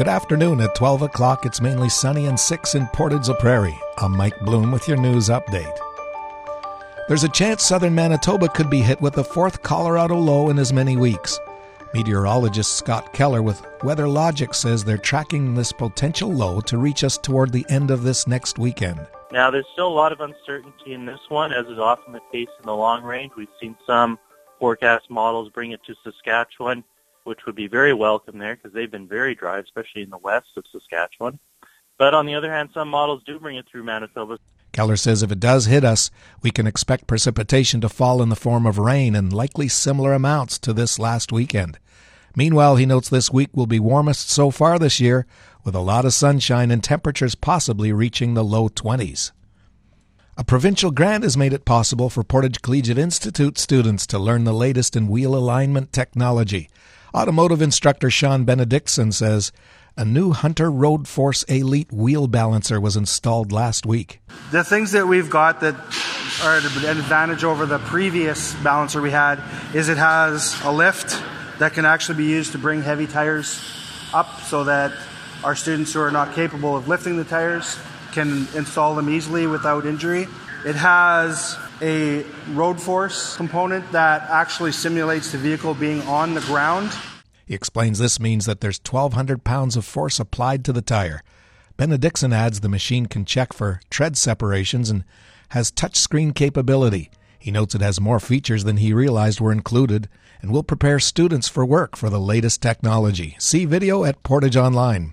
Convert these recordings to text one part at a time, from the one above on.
Good afternoon. At 12 o'clock, it's mainly sunny and 6 in Portage Prairie. I'm Mike Bloom with your news update. There's a chance southern Manitoba could be hit with the fourth Colorado low in as many weeks. Meteorologist Scott Kehler with Weather Logic says they're tracking this potential low to reach us toward the end of this next weekend. Now, there's still a lot of uncertainty in this one, as is often the case in the long range. We've seen some forecast models bring it to Saskatchewan, which would be very welcome there because they've been very dry, especially in the west of Saskatchewan. But on the other hand, some models do bring it through Manitoba. Kehler says if it does hit us, we can expect precipitation to fall in the form of rain and likely similar amounts to this last weekend. Meanwhile, he notes this week will be warmest so far this year, with a lot of sunshine and temperatures possibly reaching the low 20s. A provincial grant has made it possible for Portage Collegiate Institute students to learn the latest in wheel alignment technology. Automotive instructor Sean Benedictson says a new Hunter Road Force Elite wheel balancer was installed last week. The things that we've got that are an advantage over the previous balancer we had is it has a lift that can actually be used to bring heavy tires up so that our students who are not capable of lifting the tires can install them easily without injury. It has a road force component that actually simulates the vehicle being on the ground. He explains this means that there's 1,200 pounds of force applied to the tire. Benedictson adds the machine can check for tread separations and has touchscreen capability. He notes it has more features than he realized were included and will prepare students for work for the latest technology. See video at Portage Online.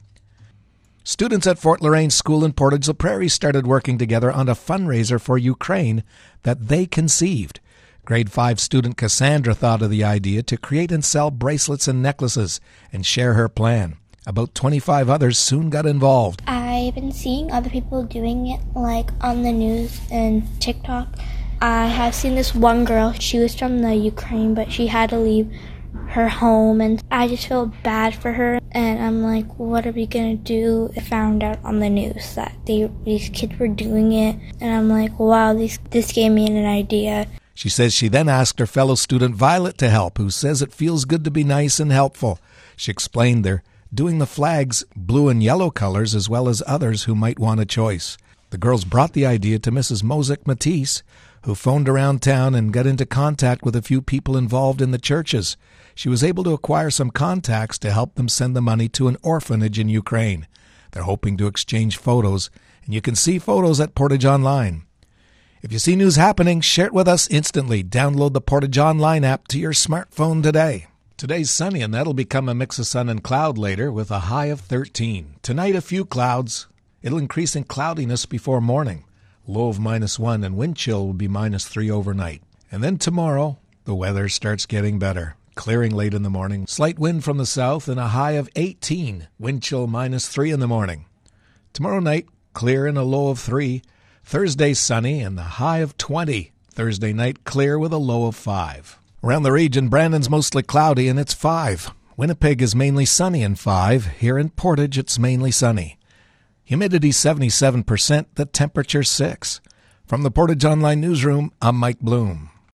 Students at Fort la Reine School in Portage la Prairie started working together on a fundraiser for Ukraine that they conceived. Grade 5 student Cassandra thought of the idea to create and sell bracelets and necklaces and share her plan. About 25 others soon got involved. I've been seeing other people doing it, like on the news and TikTok. I have seen this one girl, she was from the Ukraine, but she had to leave her home and I just feel bad for her and I'm like what are we gonna do I found out on the news that they these kids were doing it and I'm like wow this this gave me an idea she says she then asked her fellow student Violet to help who says it feels good to be nice and helpful she explained they're doing the flags blue and yellow colors as well as others who might want a choice the girls brought the idea to Mrs. Mosick Matisse, who phoned around town and got into contact with a few people involved in the churches she was able to acquire some contacts to help them send the money to an orphanage in Ukraine. They're hoping to exchange photos, and you can see photos at Portage Online. If you see news happening, share it with us instantly. Download the Portage Online app to your smartphone today. Today's sunny, and that'll become a mix of sun and cloud later with a high of 13. Tonight, a few clouds. It'll increase in cloudiness before morning. Low of minus 1, and wind chill will be minus 3 overnight. And then tomorrow, the weather starts getting better. Clearing late in the morning. Slight wind from the south and a high of 18. Wind chill minus 3 in the morning. Tomorrow night, clear and a low of 3. Thursday, sunny and the high of 20. Thursday night, clear with a low of 5. Around the region, Brandon's mostly cloudy and it's 5. Winnipeg is mainly sunny and 5. Here in Portage, it's mainly sunny. Humidity 77%, the temperature 6. From the Portage Online Newsroom, I'm Mike Bloom.